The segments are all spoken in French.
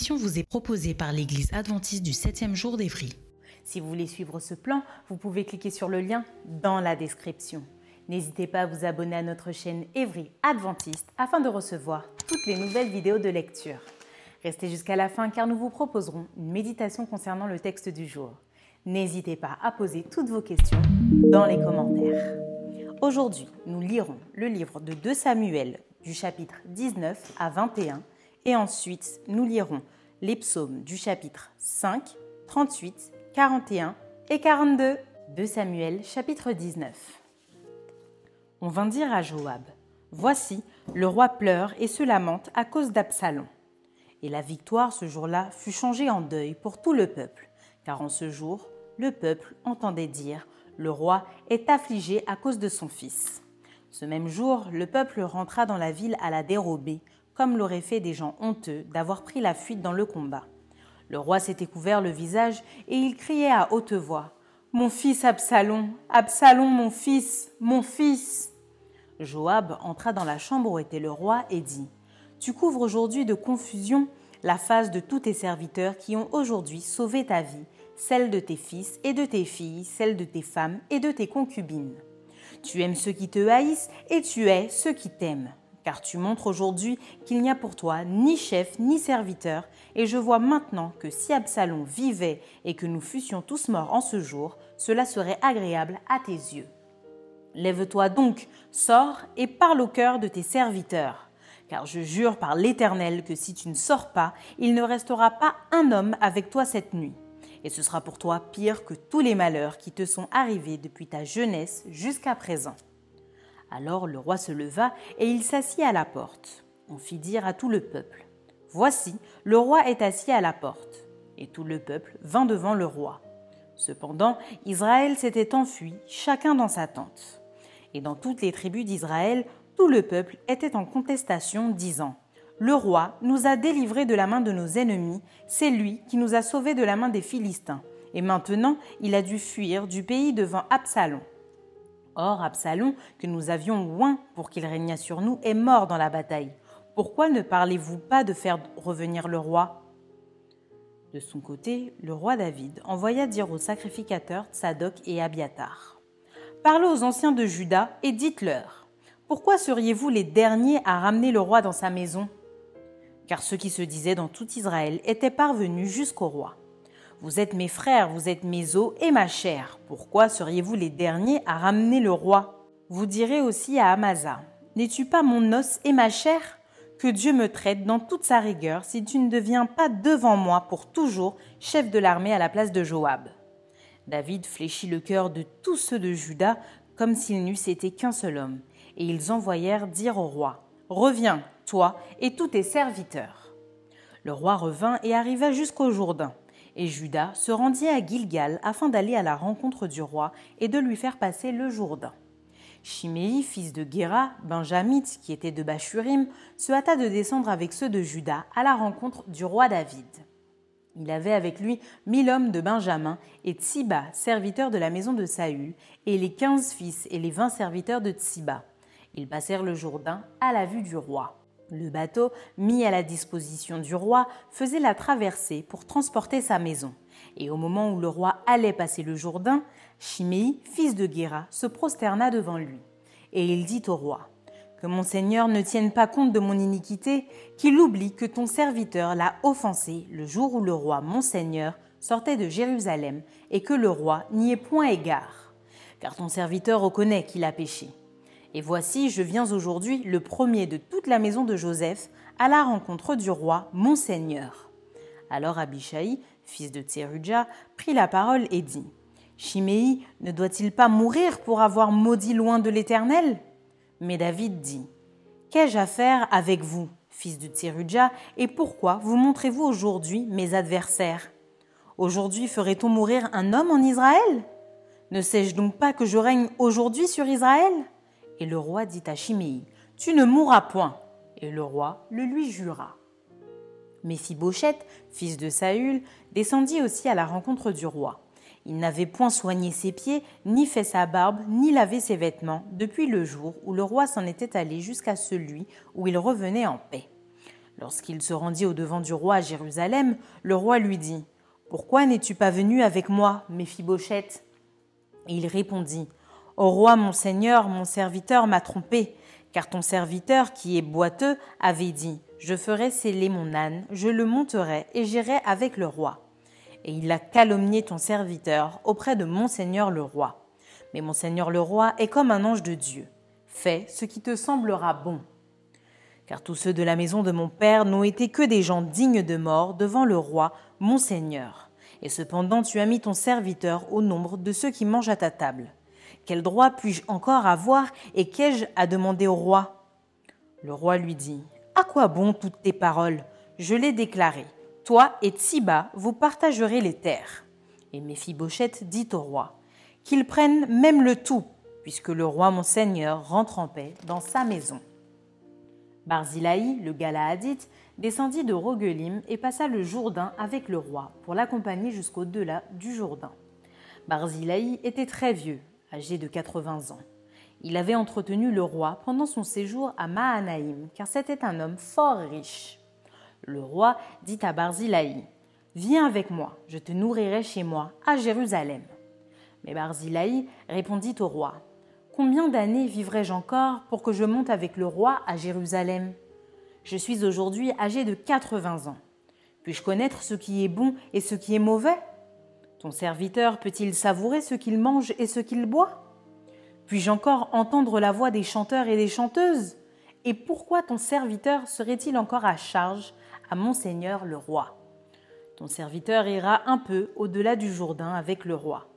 Émission vous est proposée par l'Église adventiste du 7e jour d'Évry. Si vous voulez suivre ce plan, vous pouvez cliquer sur le lien dans la description. N'hésitez pas à vous abonner à notre chaîne Évry Adventiste afin de recevoir toutes les nouvelles vidéos de lecture. Restez jusqu'à la fin car nous vous proposerons une méditation concernant le texte du jour. N'hésitez pas à poser toutes vos questions dans les commentaires. Aujourd'hui, nous lirons le livre de 2 Samuel du chapitre 19 à 21 et ensuite nous lirons les psaumes du chapitre 5, 38, 41 et 42 de Samuel chapitre 19. On vint dire à Joab, Voici, le roi pleure et se lamente à cause d'Absalom. Et la victoire ce jour-là fut changée en deuil pour tout le peuple, car en ce jour, le peuple entendait dire, Le roi est affligé à cause de son fils. Ce même jour, le peuple rentra dans la ville à la dérobée comme l'auraient fait des gens honteux d'avoir pris la fuite dans le combat. Le roi s'était couvert le visage et il criait à haute voix Mon fils Absalom, Absalom, mon fils, mon fils Joab entra dans la chambre où était le roi et dit Tu couvres aujourd'hui de confusion la face de tous tes serviteurs qui ont aujourd'hui sauvé ta vie, celle de tes fils et de tes filles, celle de tes femmes et de tes concubines. Tu aimes ceux qui te haïssent et tu es ceux qui t'aiment car tu montres aujourd'hui qu'il n'y a pour toi ni chef ni serviteur, et je vois maintenant que si Absalom vivait et que nous fussions tous morts en ce jour, cela serait agréable à tes yeux. Lève-toi donc, sors et parle au cœur de tes serviteurs. Car je jure par l'Éternel que si tu ne sors pas, il ne restera pas un homme avec toi cette nuit. Et ce sera pour toi pire que tous les malheurs qui te sont arrivés depuis ta jeunesse jusqu'à présent. Alors le roi se leva et il s'assit à la porte. On fit dire à tout le peuple Voici, le roi est assis à la porte. Et tout le peuple vint devant le roi. Cependant, Israël s'était enfui, chacun dans sa tente. Et dans toutes les tribus d'Israël, tout le peuple était en contestation, disant Le roi nous a délivrés de la main de nos ennemis, c'est lui qui nous a sauvés de la main des Philistins. Et maintenant, il a dû fuir du pays devant Absalom. Or, Absalom, que nous avions loin pour qu'il régnât sur nous, est mort dans la bataille. Pourquoi ne parlez-vous pas de faire revenir le roi? De son côté, le roi David envoya dire aux sacrificateurs Tsadok et Abiatar Parlez aux anciens de Juda et dites-leur Pourquoi seriez-vous les derniers à ramener le roi dans sa maison? Car ceux qui se disaient dans tout Israël étaient parvenus jusqu'au roi. Vous êtes mes frères, vous êtes mes os et ma chair. Pourquoi seriez-vous les derniers à ramener le roi? Vous direz aussi à Amasa N'es-tu pas mon os et ma chair? Que Dieu me traite dans toute sa rigueur si tu ne deviens pas devant moi pour toujours chef de l'armée à la place de Joab. David fléchit le cœur de tous ceux de Juda comme s'ils n'eussent été qu'un seul homme, et ils envoyèrent dire au roi Reviens, toi et tous tes serviteurs. Le roi revint et arriva jusqu'au Jourdain et Judas se rendit à Gilgal afin d'aller à la rencontre du roi et de lui faire passer le Jourdain. Chiméi, fils de Guéra, benjamite, qui était de Bachurim, se hâta de descendre avec ceux de Juda à la rencontre du roi David. Il avait avec lui mille hommes de Benjamin et Tsiba, serviteur de la maison de Saül, et les quinze fils et les vingt serviteurs de Tsiba. Ils passèrent le Jourdain à la vue du roi. Le bateau, mis à la disposition du roi, faisait la traversée pour transporter sa maison. Et au moment où le roi allait passer le Jourdain, Chiméi, fils de Guéra, se prosterna devant lui. Et il dit au roi Que mon Seigneur ne tienne pas compte de mon iniquité, qu'il oublie que ton serviteur l'a offensé le jour où le roi, mon Seigneur, sortait de Jérusalem, et que le roi n'y ait point égard. Car ton serviteur reconnaît qu'il a péché. Et voici, je viens aujourd'hui, le premier de toute la maison de Joseph, à la rencontre du roi, mon Seigneur. Alors Abishai, fils de Tserudja, prit la parole et dit Chiméi ne doit-il pas mourir pour avoir maudit loin de l'Éternel? Mais David dit Qu'ai-je à faire avec vous, fils de Tserudja, et pourquoi vous montrez-vous aujourd'hui mes adversaires? Aujourd'hui ferait-on mourir un homme en Israël? Ne sais-je donc pas que je règne aujourd'hui sur Israël? Et le roi dit à Chiméi Tu ne mourras point. Et le roi le lui jura. Méphibosheth, fils de Saül, descendit aussi à la rencontre du roi. Il n'avait point soigné ses pieds, ni fait sa barbe, ni lavé ses vêtements, depuis le jour où le roi s'en était allé jusqu'à celui où il revenait en paix. Lorsqu'il se rendit au devant du roi à Jérusalem, le roi lui dit Pourquoi n'es-tu pas venu avec moi, Méphibosheth Et il répondit Au roi, mon seigneur, mon serviteur m'a trompé, car ton serviteur, qui est boiteux, avait dit Je ferai sceller mon âne, je le monterai et j'irai avec le roi et il a calomnié ton serviteur auprès de monseigneur le roi. Mais monseigneur le roi est comme un ange de Dieu. Fais ce qui te semblera bon. Car tous ceux de la maison de mon père n'ont été que des gens dignes de mort devant le roi, monseigneur. Et cependant tu as mis ton serviteur au nombre de ceux qui mangent à ta table. Quel droit puis-je encore avoir et qu'ai-je à demander au roi? Le roi lui dit À quoi bon toutes tes paroles? Je l'ai déclaré. Toi et Tsiba, vous partagerez les terres. Et Méphibosheth dit au roi Qu'ils prennent même le tout, puisque le roi mon seigneur rentre en paix dans sa maison. Barzilaï, le Galaadite, descendit de Rogelim et passa le Jourdain avec le roi pour l'accompagner jusqu'au-delà du Jourdain. Barzilaï était très vieux, âgé de 80 ans. Il avait entretenu le roi pendant son séjour à Mahanaïm, car c'était un homme fort riche. Le roi dit à Barzilaï Viens avec moi, je te nourrirai chez moi, à Jérusalem. Mais Barzilaï répondit au roi Combien d'années vivrai-je encore pour que je monte avec le roi à Jérusalem? Je suis aujourd'hui âgé de quatre-vingts ans. Puis-je connaître ce qui est bon et ce qui est mauvais? Ton serviteur peut-il savourer ce qu'il mange et ce qu'il boit? Puis-je encore entendre la voix des chanteurs et des chanteuses? Et pourquoi ton serviteur serait-il encore à charge à Monseigneur le roi? Ton serviteur ira un peu au-delà du Jourdain avec le roi.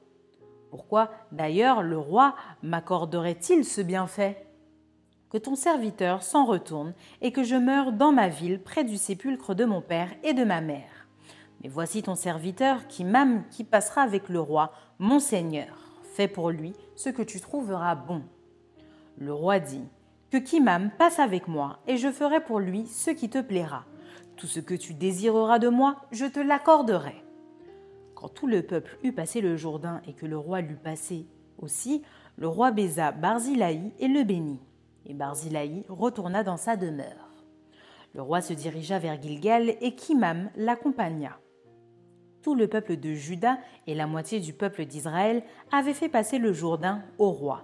Pourquoi d'ailleurs le roi m'accorderait-il ce bienfait? Que ton serviteur s'en retourne et que je meure dans ma ville près du sépulcre de mon père et de ma mère. Mais voici ton serviteur qui qui passera avec le roi, mon seigneur. Fais pour lui ce que tu trouveras bon. Le roi dit Que Kimam passe avec moi, et je ferai pour lui ce qui te plaira. Tout ce que tu désireras de moi, je te l'accorderai. Quand tout le peuple eut passé le Jourdain et que le roi l'eut passé aussi, le roi baisa Barzilaï et le bénit. Et Barzilaï retourna dans sa demeure. Le roi se dirigea vers Gilgal et Kimam l'accompagna. Tout le peuple de Juda et la moitié du peuple d'Israël avaient fait passer le Jourdain au roi.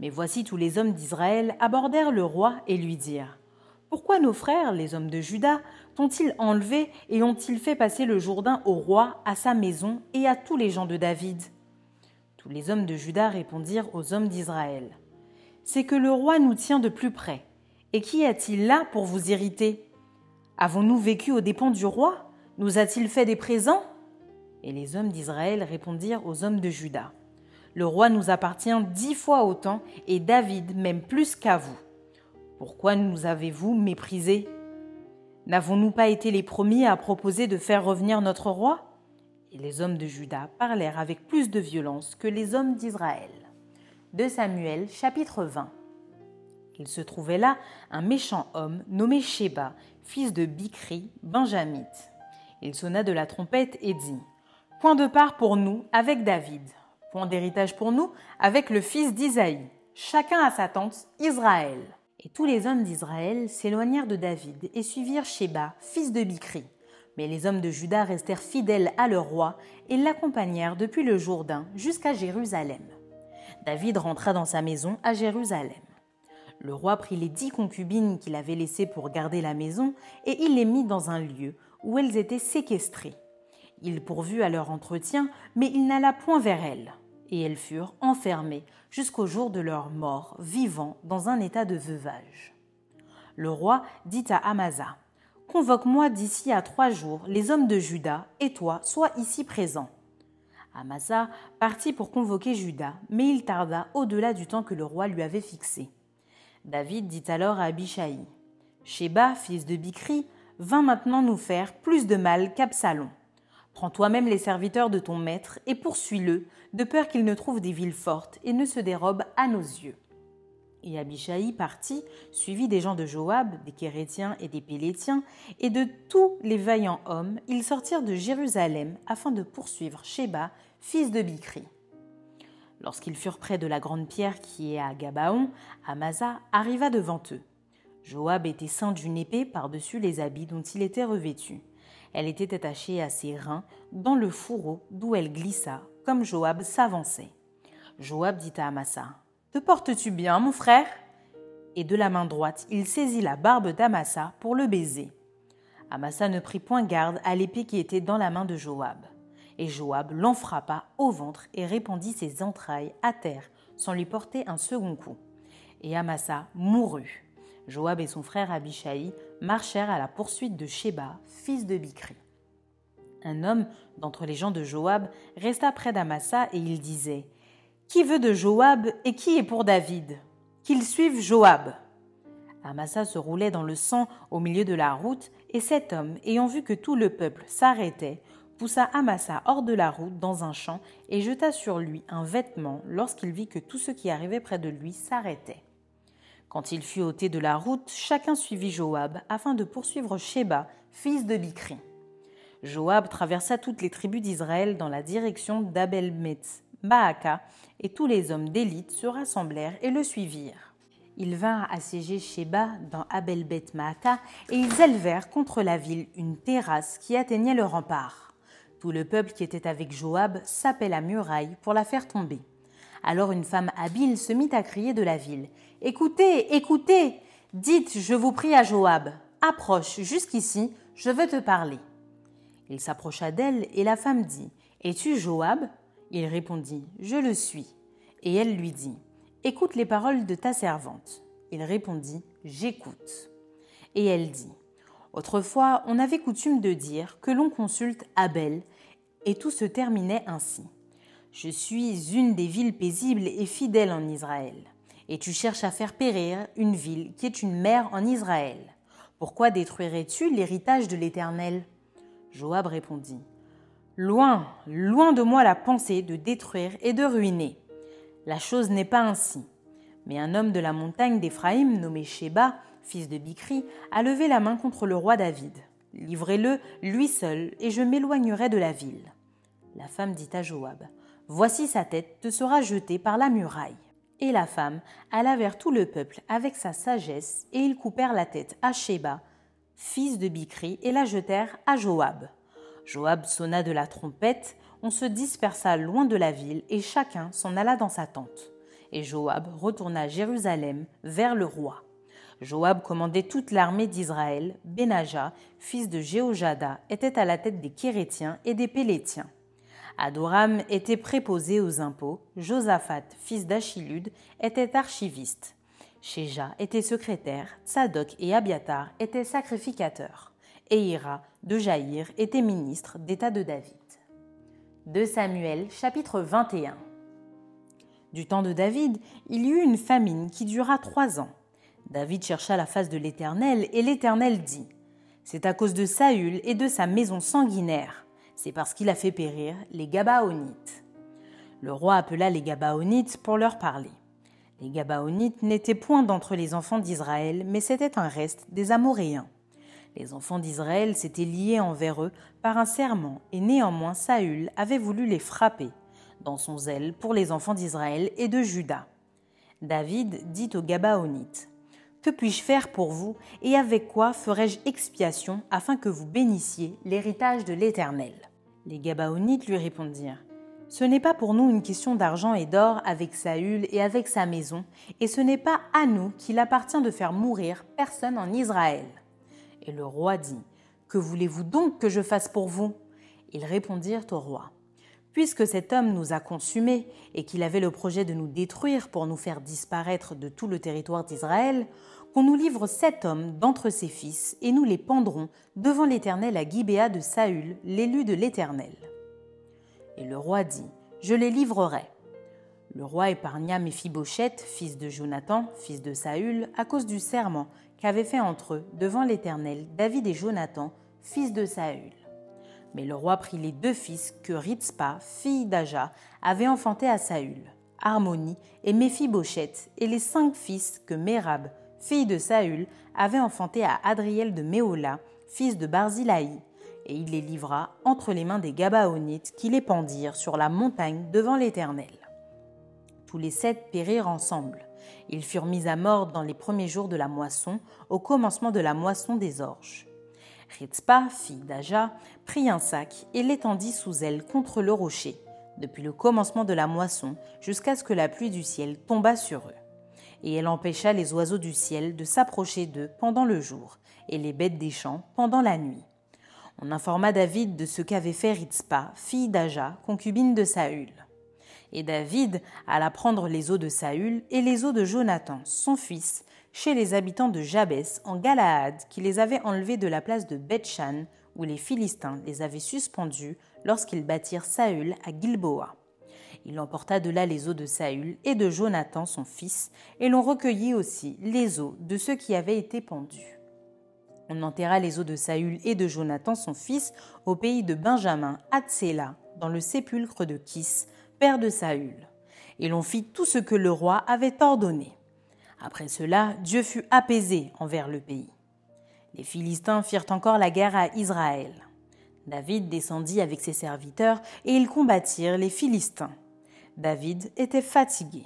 Mais voici tous les hommes d'Israël abordèrent le roi et lui dirent pourquoi nos frères, les hommes de Juda, t'ont-ils enlevé et ont-ils fait passer le Jourdain au roi, à sa maison et à tous les gens de David? Tous les hommes de Juda répondirent aux hommes d'Israël. C'est que le roi nous tient de plus près. Et qui a-t-il là pour vous irriter? Avons-nous vécu aux dépens du roi? Nous a-t-il fait des présents? Et les hommes d'Israël répondirent aux hommes de Juda. Le roi nous appartient dix fois autant, et David même plus qu'à vous. Pourquoi nous avez-vous méprisés? N'avons-nous pas été les premiers à proposer de faire revenir notre roi? Et les hommes de Juda parlèrent avec plus de violence que les hommes d'Israël. De Samuel chapitre 20 Il se trouvait là un méchant homme nommé Sheba, fils de Bikri, benjamite. Il sonna de la trompette et dit Point de part pour nous avec David, point d'héritage pour nous avec le fils d'Isaïe, chacun à sa tente, Israël. Et tous les hommes d'Israël s'éloignèrent de David et suivirent Sheba, fils de Bikri. Mais les hommes de Juda restèrent fidèles à leur roi et l'accompagnèrent depuis le Jourdain jusqu'à Jérusalem. David rentra dans sa maison à Jérusalem. Le roi prit les dix concubines qu'il avait laissées pour garder la maison et il les mit dans un lieu où elles étaient séquestrées. Il pourvut à leur entretien, mais il n'alla point vers elles. et elles furent enfermées jusqu'au jour de leur mort, vivant dans un état de veuvage. Le roi dit à Amasa Convoque-moi d'ici à trois jours les hommes de Juda, et toi, sois ici présent. Amasa partit pour convoquer Juda, mais il tarda au-delà du temps que le roi lui avait fixé. David dit alors à Abishai Sheba, fils de Bikri, vint maintenant nous faire plus de mal qu'Absalom. Prends toi-même les serviteurs de ton maître et poursuis-le, de peur qu'il ne trouve des villes fortes et ne se dérobe à nos yeux. Et Abishai partit, suivi des gens de Joab, des Kérétiens et des Pélétiens, et de tous les vaillants hommes, ils sortirent de Jérusalem afin de poursuivre Sheba, fils de Bikri. Lorsqu'ils furent près de la grande pierre qui est à Gabaon, Amasa arriva devant eux. Joab était ceint d'une épée par-dessus les habits dont il était revêtu. Elle était attachée à ses reins dans le fourreau d'où elle glissa, comme Joab s'avançait. Joab dit à Amasa Te portes-tu bien, mon frère? Et de la main droite, il saisit la barbe d'Amasa pour le baiser. Amasa ne prit point garde à l'épée qui était dans la main de Joab. Et Joab l'en frappa au ventre et répandit ses entrailles à terre sans lui porter un second coup. Et Amasa mourut. Joab et son frère Abishai marchèrent à la poursuite de Sheba, fils de Bikri. Un homme d'entre les gens de Joab resta près d'Amasa et il disait Qui veut de Joab et qui est pour David? Qu'il suive Joab. Amasa se roulait dans le sang au milieu de la route, et cet homme, ayant vu que tout le peuple s'arrêtait, poussa Amasa hors de la route dans un champ et jeta sur lui un vêtement lorsqu'il vit que tout ce qui arrivait près de lui s'arrêtait. Quand il fut ôté de la route, chacun suivit Joab afin de poursuivre Sheba, fils de Bikri. Joab traversa toutes les tribus d'Israël dans la direction d'Abel-Metz, Maaka, et tous les hommes d'élite se rassemblèrent et le suivirent. Ils vinrent assiéger Sheba dans Abel-Beth Maaka et ils élevèrent contre la ville une terrasse qui atteignait le rempart. Tout le peuple qui était avec Joab sapait la muraille pour la faire tomber. Alors une femme habile se mit à crier de la ville. Écoutez, écoutez, dites, je vous prie à Joab, approche jusqu'ici, je veux te parler. Il s'approcha d'elle et la femme dit, Es-tu Joab? Il répondit, Je le suis. Et elle lui dit, Écoute les paroles de ta servante. Il répondit, J'écoute. Et elle dit, Autrefois, on avait coutume de dire que l'on consulte Abel, et tout se terminait ainsi. Je suis une des villes paisibles et fidèles en Israël. Et tu cherches à faire périr une ville qui est une mère en Israël. Pourquoi détruirais-tu l'héritage de l'Éternel? Joab répondit Loin, loin de moi la pensée de détruire et de ruiner. La chose n'est pas ainsi. Mais un homme de la montagne d'Éphraïm, nommé Sheba, fils de Bikri, a levé la main contre le roi David. Livrez-le, lui seul, et je m'éloignerai de la ville. La femme dit à Joab Voici sa tête te sera jetée par la muraille. Et la femme alla vers tout le peuple avec sa sagesse, et ils coupèrent la tête à Sheba, fils de Bikri, et la jetèrent à Joab. Joab sonna de la trompette, on se dispersa loin de la ville, et chacun s'en alla dans sa tente. Et Joab retourna Jérusalem vers le roi. Joab commandait toute l'armée d'Israël. Benaja, fils de Jéhojada, était à la tête des Kérétiens et des Pélétiens. Adoram était préposé aux impôts, Josaphat, fils d'Achilud, était archiviste. Sheja était secrétaire, Tsadok et Abiatar étaient sacrificateurs, et Ira de Jaïr était ministre d'État de David. De Samuel, chapitre 21 Du temps de David, il y eut une famine qui dura trois ans. David chercha la face de l'Éternel, et l'Éternel dit C'est à cause de Saül et de sa maison sanguinaire c'est parce qu'il a fait périr les Gabaonites. Le roi appela les Gabaonites pour leur parler. Les Gabaonites n'étaient point d'entre les enfants d'Israël, mais c'était un reste des Amoréens. Les enfants d'Israël s'étaient liés envers eux par un serment, et néanmoins Saül avait voulu les frapper, dans son zèle pour les enfants d'Israël et de Juda. David dit aux Gabaonites Que puis-je faire pour vous, et avec quoi ferai-je expiation afin que vous bénissiez l'héritage de l'Éternel? Les Gabaonites lui répondirent Ce n'est pas pour nous une question d'argent et d'or avec Saül et avec sa maison, et ce n'est pas à nous qu'il appartient de faire mourir personne en Israël. Et le roi dit Que voulez-vous donc que je fasse pour vous? Ils répondirent au roi Puisque cet homme nous a consumés et qu'il avait le projet de nous détruire pour nous faire disparaître de tout le territoire d'Israël, qu'on nous livre sept hommes d'entre ses fils, et nous les pendrons devant l'Éternel à Gibéa de Saül, l'élu de l'Éternel. Et le roi dit, Je les livrerai. Le roi épargna Méphibosheth, fils de Jonathan, fils de Saül, à cause du serment qu'avaient fait entre eux, devant l'Éternel, David et Jonathan, fils de Saül. Mais le roi prit les deux fils que Ritzpa, fille d'Aja, avait enfantés à Saül, Harmonie et Méphibosheth, et les cinq fils que Mérab, fille de Saül, avait enfantés à Adriel de Méola, fils de Barzilaï, et il les livra entre les mains des Gabaonites qui les pendirent sur la montagne devant l'Éternel. Tous les sept périrent ensemble. Ils furent mis à mort dans les premiers jours de la moisson, au commencement de la moisson des orges. Ritzpa, fille d'Aja, prit un sac et l'étendit sous elle contre le rocher, depuis le commencement de la moisson jusqu'à ce que la pluie du ciel tombât sur eux. Et elle empêcha les oiseaux du ciel de s'approcher d'eux pendant le jour, et les bêtes des champs pendant la nuit. On informa David de ce qu'avait fait Ritzpa, fille d'Aja, concubine de Saül. Et David alla prendre les eaux de Saül et les eaux de Jonathan, son fils, chez les habitants de Jabès en Galaad, qui les avaient enlevés de la place de Bethshan, où les Philistins les avaient suspendus lorsqu'ils bâtirent Saül à Gilboa. Il emporta de là les eaux de Saül et de Jonathan son fils, et l'on recueillit aussi les eaux de ceux qui avaient été pendus. On enterra les eaux de Saül et de Jonathan son fils au pays de Benjamin, à Tséla, dans le sépulcre de Kis, père de Saül. Et l'on fit tout ce que le roi avait ordonné. Après cela, Dieu fut apaisé envers le pays. Les Philistins firent encore la guerre à Israël. David descendit avec ses serviteurs et ils combattirent les Philistins. David était fatigué.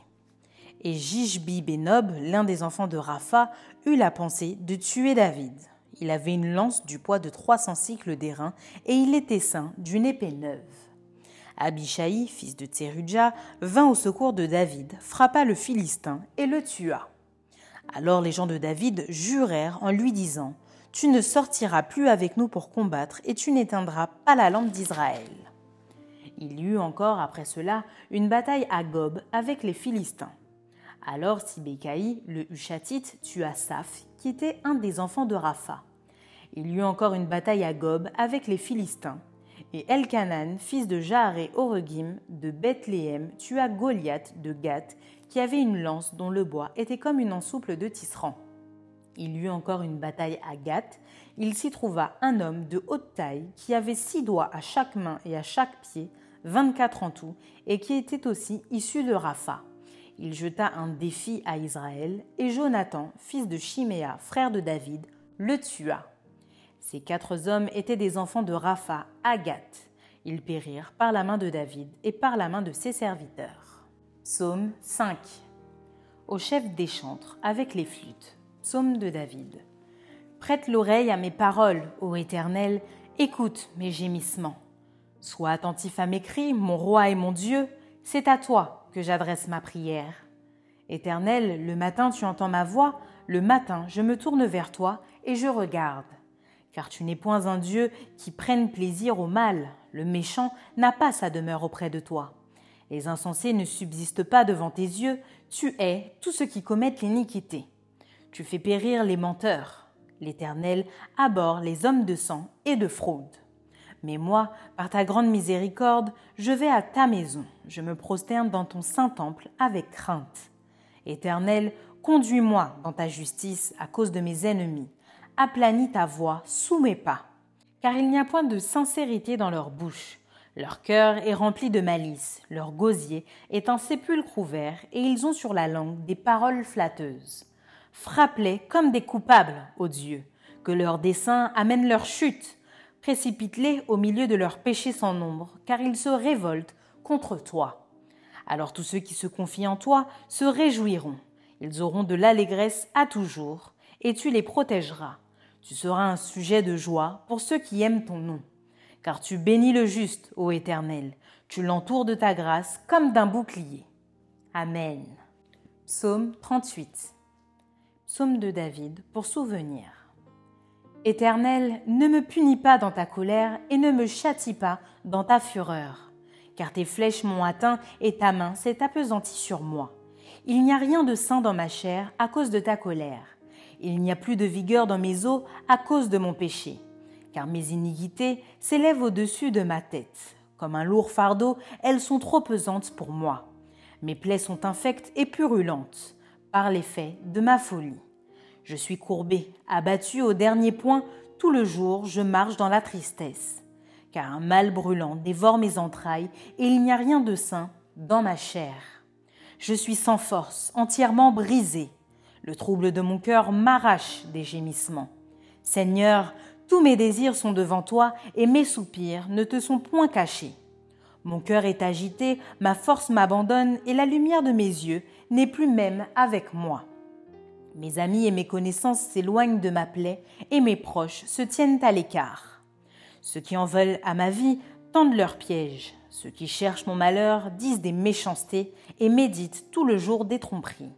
Et Jishbi Benob, l'un des enfants de Rapha, eut la pensée de tuer David. Il avait une lance du poids de 300 cycles d'airain et il était saint d'une épée neuve. Abishai, fils de Tserudja, vint au secours de David, frappa le Philistin et le tua. Alors les gens de David jurèrent en lui disant Tu ne sortiras plus avec nous pour combattre et tu n'éteindras pas la lampe d'Israël. Il y eut encore après cela une bataille à Gob avec les Philistins. Alors Sibécaï, le Hushatite, tua Saph, qui était un des enfants de Rapha. Il y eut encore une bataille à Gob avec les Philistins. Et Elkanan, fils de Jaharé Oregim de Bethléem, tua Goliath de Gath, qui avait une lance dont le bois était comme une ensouple de tisserand. Il y eut encore une bataille à Gath. Il s'y trouva un homme de haute taille qui avait six doigts à chaque main et à chaque pied, vingt-quatre en tout, et qui était aussi issu de Rapha. Il jeta un défi à Israël, et Jonathan, fils de Chiméa, frère de David, le tua. Ces quatre hommes étaient des enfants de Rapha à Gath. Ils périrent par la main de David et par la main de ses serviteurs. Psaume 5 Au chef des chantres avec les flûtes. Psaume de David. Prête l'oreille à mes paroles, ô Éternel, écoute mes gémissements. Sois attentif à mes cris, mon roi et mon Dieu, c'est à toi que j'adresse ma prière. Éternel, le matin tu entends ma voix, le matin je me tourne vers toi et je regarde. Car tu n'es point un Dieu qui prenne plaisir au mal, le méchant n'a pas sa demeure auprès de toi. Les insensés ne subsistent pas devant tes yeux, tu hais tous ceux qui commettent l'iniquité. Tu fais périr les menteurs. L'Éternel abhorre les hommes de sang et de fraude. Mais moi, par ta grande miséricorde, je vais à ta maison, je me prosterne dans ton saint temple avec crainte. Éternel, conduis-moi dans ta justice à cause de mes ennemis. Aplanis ta voix sous mes pas. Car il n'y a point de sincérité dans leur bouche. Leur cœur est rempli de malice, leur gosier est un sépulcre ouvert, et ils ont sur la langue des paroles flatteuses. Frappe-les comme des coupables, ô Dieu, que leurs desseins amènent leur chute. Précipite-les au milieu de leurs péchés sans nombre, car ils se révoltent contre toi. Alors tous ceux qui se confient en toi se réjouiront. Ils auront de l'allégresse à toujours, et tu les protégeras. Tu seras un sujet de joie pour ceux qui aiment ton nom car tu bénis le juste, ô Éternel, tu l'entoures de ta grâce comme d'un bouclier. Amen. Psaume 38. Psaume de David pour souvenir. Éternel, ne me punis pas dans ta colère et ne me châtie pas dans ta fureur. car tes flèches m'ont atteint et ta main s'est appesantie sur moi. Il n'y a rien de sain dans ma chair à cause de ta colère. Il n'y a plus de vigueur dans mes os à cause de mon péché. Car mes iniquités s'élèvent au-dessus de ma tête. Comme un lourd fardeau, elles sont trop pesantes pour moi. Mes plaies sont infectes et purulentes par l'effet de ma folie. Je suis courbé, abattu au dernier point, tout le jour je marche dans la tristesse. Car un mal brûlant dévore mes entrailles et il n'y a rien de sain dans ma chair. Je suis sans force, entièrement brisé. Le trouble de mon cœur m'arrache des gémissements. Seigneur, tous mes désirs sont devant toi et mes soupirs ne te sont point cachés. Mon cœur est agité, ma force m'abandonne et la lumière de mes yeux n'est plus même avec moi. Mes amis et mes connaissances s'éloignent de ma plaie et mes proches se tiennent à l'écart. Ceux qui en veulent à ma vie tendent leurs pièges. Ceux qui cherchent mon malheur disent des méchancetés et méditent tout le jour des tromperies.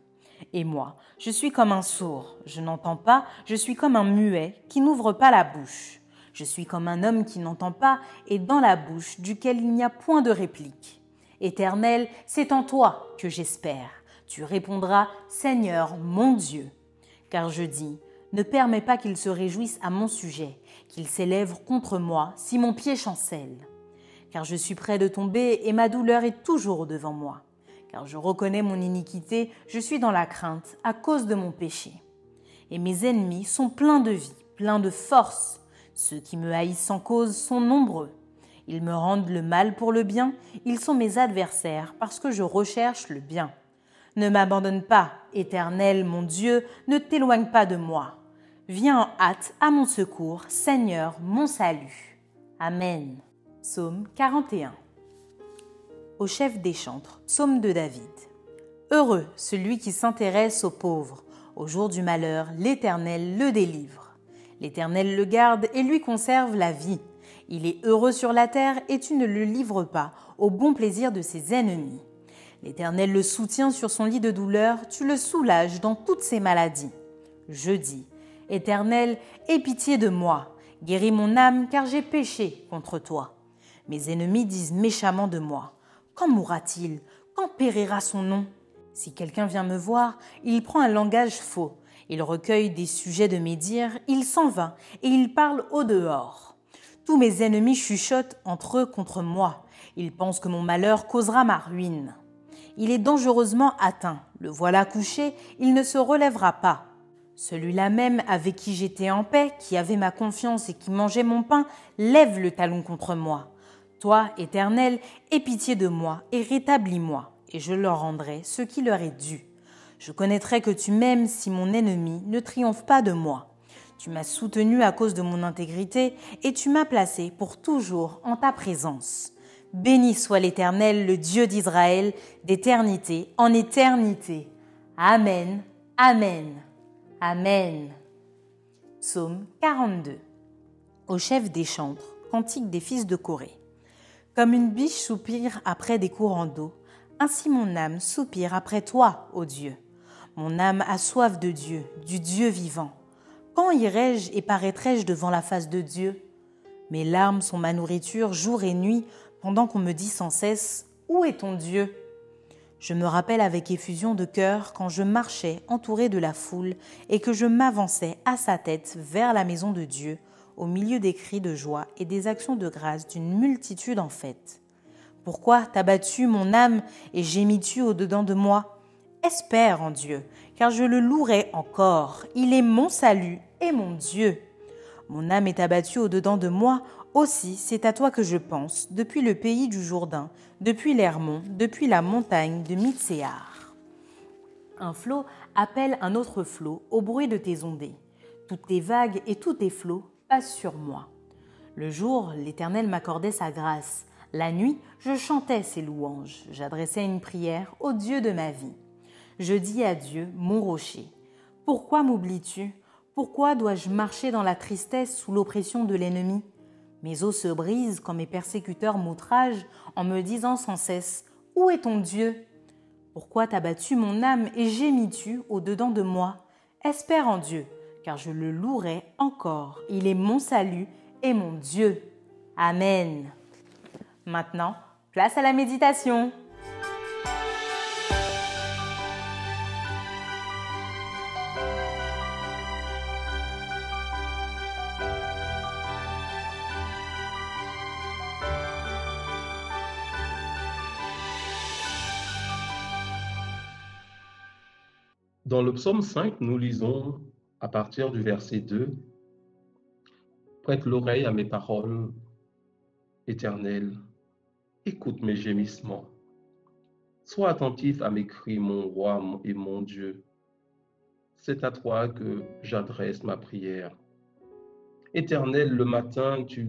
Et moi, je suis comme un sourd, je n'entends pas, je suis comme un muet qui n'ouvre pas la bouche. Je suis comme un homme qui n'entend pas et dans la bouche duquel il n'y a point de réplique. Éternel, c'est en toi que j'espère. Tu répondras, Seigneur, mon Dieu. Car je dis, ne permets pas qu'il se réjouisse à mon sujet, qu'il s'élève contre moi si mon pied chancelle. Car je suis près de tomber et ma douleur est toujours devant moi. Car je reconnais mon iniquité, je suis dans la crainte à cause de mon péché. Et mes ennemis sont pleins de vie, pleins de force. Ceux qui me haïssent sans cause sont nombreux. Ils me rendent le mal pour le bien, ils sont mes adversaires parce que je recherche le bien. Ne m'abandonne pas, Éternel mon Dieu, ne t'éloigne pas de moi. Viens en hâte à mon secours, Seigneur mon salut. Amen. Psaume 41. Au chef des chantres, psaume de David. Heureux celui qui s'intéresse aux pauvres. Au jour du malheur, l'Éternel le délivre. L'Éternel le garde et lui conserve la vie. Il est heureux sur la terre et tu ne le livres pas au bon plaisir de ses ennemis. L'Éternel le soutient sur son lit de douleur, tu le soulages dans toutes ses maladies. Je dis, Éternel, aie pitié de moi, guéris mon âme, car j'ai péché contre toi. Mes ennemis disent méchamment de moi, Quand mourra-t-il? Quand périra son nom? Si quelqu'un vient me voir, il prend un langage faux, il recueille des sujets de mes dires, il s'en va, et il parle au dehors. Tous mes ennemis chuchotent entre eux contre moi, ils pensent que mon malheur causera ma ruine il est dangereusement atteint. Le voilà couché, il ne se relèvera pas. Celui-là même avec qui j'étais en paix, qui avait ma confiance et qui mangeait mon pain, lève le talon contre moi. Toi, Éternel, aie pitié de moi et rétablis-moi, et je leur rendrai ce qui leur est dû. Je connaîtrai que tu m'aimes si mon ennemi ne triomphe pas de moi. Tu m'as soutenu à cause de mon intégrité et tu m'as placé pour toujours en ta présence. Béni soit l'Éternel, le Dieu d'Israël, d'éternité en éternité. Amen, Amen, Amen. Psaume 42. Au chef des chantres, cantique des fils de Corée. Comme une biche soupire après des courants d'eau, ainsi mon âme soupire après toi, ô Dieu. Mon âme a soif de Dieu, du Dieu vivant. Quand irai-je et paraîtrai-je devant la face de Dieu? Mes larmes sont ma nourriture jour et nuit pendant qu'on me dit sans cesse Où est ton Dieu? Je me rappelle avec effusion de cœur quand je marchais entouré de la foule et que je m'avançais à sa tête vers la maison de Dieu, au milieu des cris de joie et des actions de grâce d'une multitude en fête. Pourquoi t'as battu mon âme et gémis-tu au-dedans de moi? Espère en Dieu, car je le louerai encore. Il est mon salut et mon Dieu. Mon âme est abattue au-dedans de moi, aussi, c'est à toi que je pense, depuis le pays du Jourdain, depuis l'Hermont, depuis la montagne de Mitséar. Un flot appelle un autre flot au bruit de tes ondées. Toutes tes vagues et tous tes flots passent sur moi. Le jour, l'Éternel m'accordait sa grâce. La nuit, je chantais ses louanges. J'adressais une prière au Dieu de ma vie. Je dis à Dieu, mon rocher, Pourquoi m'oublies-tu? Pourquoi dois-je marcher dans la tristesse sous l'oppression de l'ennemi? Mes os se brisent quand mes persécuteurs m'outragent en me disant sans cesse Où est ton Dieu? Pourquoi t'as battu mon âme et gémis-tu au-dedans de moi? Espère en Dieu, car je le louerai encore. Il est mon salut et mon Dieu. Amen. Maintenant, Place à la méditation. Dans le psaume 5, nous lisons à partir du verset 2, Prête l'oreille à mes paroles, éternel, écoute mes gémissements. Sois attentif à mes cris, mon roi et mon Dieu. C'est à toi que j'adresse ma prière. Éternel, le matin, tu,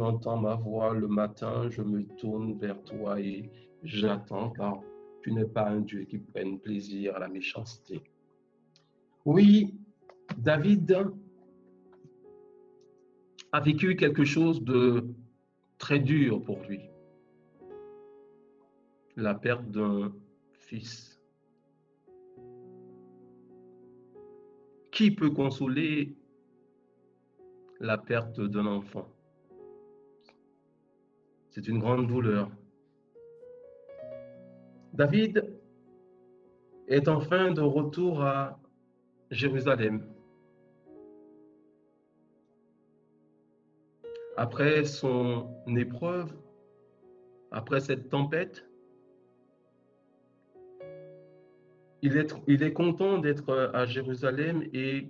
entends ma voix. Le matin, je me tourne vers toi et j'attends car tu n'es pas un Dieu qui prenne plaisir à la méchanceté. Oui, David a vécu quelque chose de très dur pour lui. La perte d'un fils. Qui peut consoler la perte d'un enfant? C'est une grande douleur. David est enfin de retour à Jérusalem. Après son épreuve, après cette tempête, il est, il est content d'être à Jérusalem et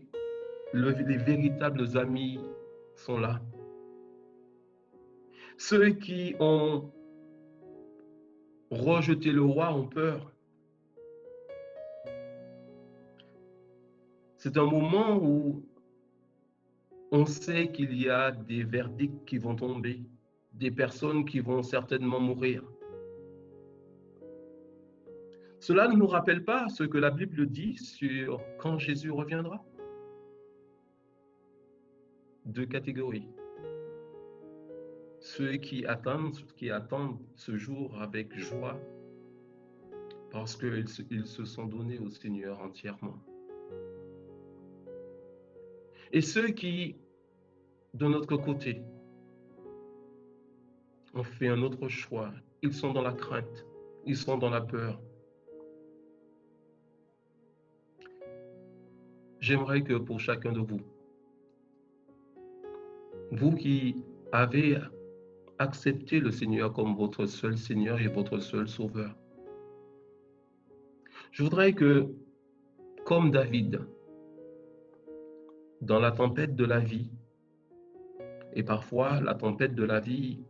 les véritables amis sont là. Ceux qui ont rejeté le roi ont peur. C'est un moment où on sait qu'il y a des verdicts qui vont tomber, des personnes qui vont certainement mourir. Cela ne nous rappelle pas ce que la Bible dit sur quand Jésus reviendra Deux catégories. Ceux qui attendent, qui attendent ce jour avec joie parce qu'ils se sont donnés au Seigneur entièrement. Et ceux qui, de notre côté, ont fait un autre choix, ils sont dans la crainte, ils sont dans la peur. J'aimerais que pour chacun de vous, vous qui avez accepté le Seigneur comme votre seul Seigneur et votre seul Sauveur, je voudrais que, comme David, dans la tempête de la vie. Et parfois, la tempête de la vie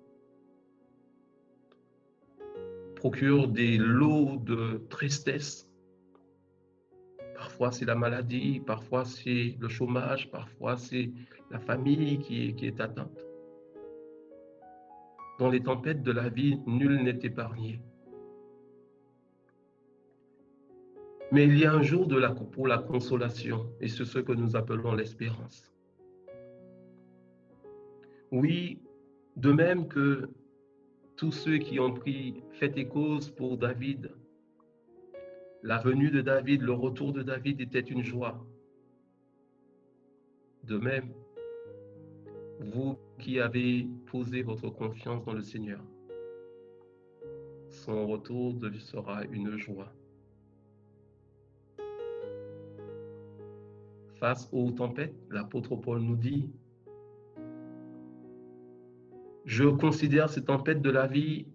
procure des lots de tristesse. Parfois, c'est la maladie, parfois, c'est le chômage, parfois, c'est la famille qui est, qui est atteinte. Dans les tempêtes de la vie, nul n'est épargné. Mais il y a un jour de la, pour la consolation, et c'est ce que nous appelons l'espérance. Oui, de même que tous ceux qui ont pris fait et cause pour David, la venue de David, le retour de David était une joie. De même, vous qui avez posé votre confiance dans le Seigneur, son retour sera une joie. Face aux tempêtes, l'apôtre Paul nous dit, je considère ces tempêtes de la vie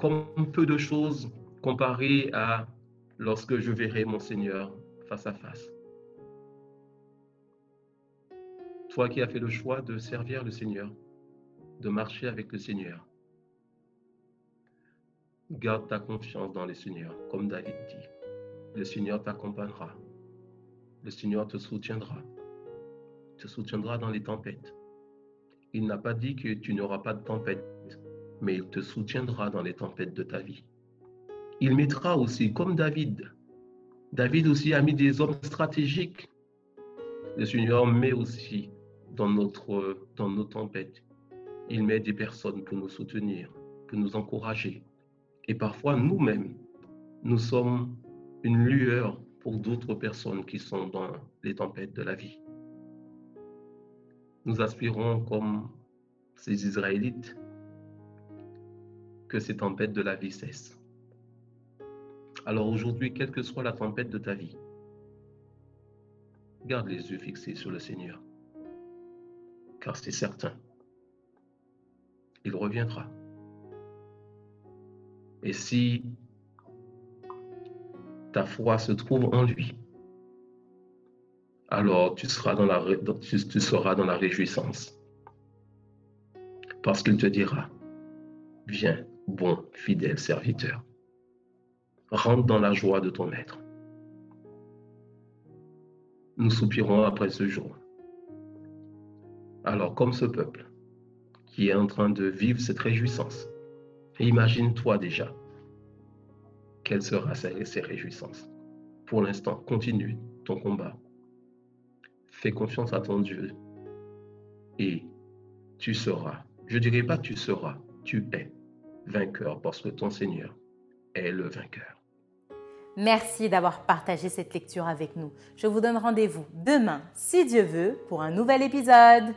comme peu de choses comparées à lorsque je verrai mon Seigneur face à face. Toi qui as fait le choix de servir le Seigneur, de marcher avec le Seigneur, garde ta confiance dans le Seigneur, comme David dit. Le Seigneur t'accompagnera le Seigneur te soutiendra. Te soutiendra dans les tempêtes. Il n'a pas dit que tu n'auras pas de tempête, mais il te soutiendra dans les tempêtes de ta vie. Il mettra aussi, comme David, David aussi a mis des hommes stratégiques. Le Seigneur met aussi dans, notre, dans nos tempêtes, il met des personnes pour nous soutenir, pour nous encourager. Et parfois, nous-mêmes, nous sommes une lueur pour d'autres personnes qui sont dans les tempêtes de la vie. Nous aspirons comme ces Israélites que ces tempêtes de la vie cessent. Alors aujourd'hui, quelle que soit la tempête de ta vie, garde les yeux fixés sur le Seigneur, car c'est certain, il reviendra. Et si ta foi se trouve en lui, alors tu seras dans la, seras dans la réjouissance. Parce qu'il te dira, viens, bon, fidèle serviteur, rentre dans la joie de ton maître. Nous soupirons après ce jour. Alors, comme ce peuple qui est en train de vivre cette réjouissance, imagine-toi déjà quelle sera ces réjouissances. Pour l'instant, continue ton combat. Fais confiance à ton Dieu et tu seras, je ne dirais pas tu seras, tu es vainqueur parce que ton Seigneur est le vainqueur. Merci d'avoir partagé cette lecture avec nous. Je vous donne rendez-vous demain, si Dieu veut, pour un nouvel épisode.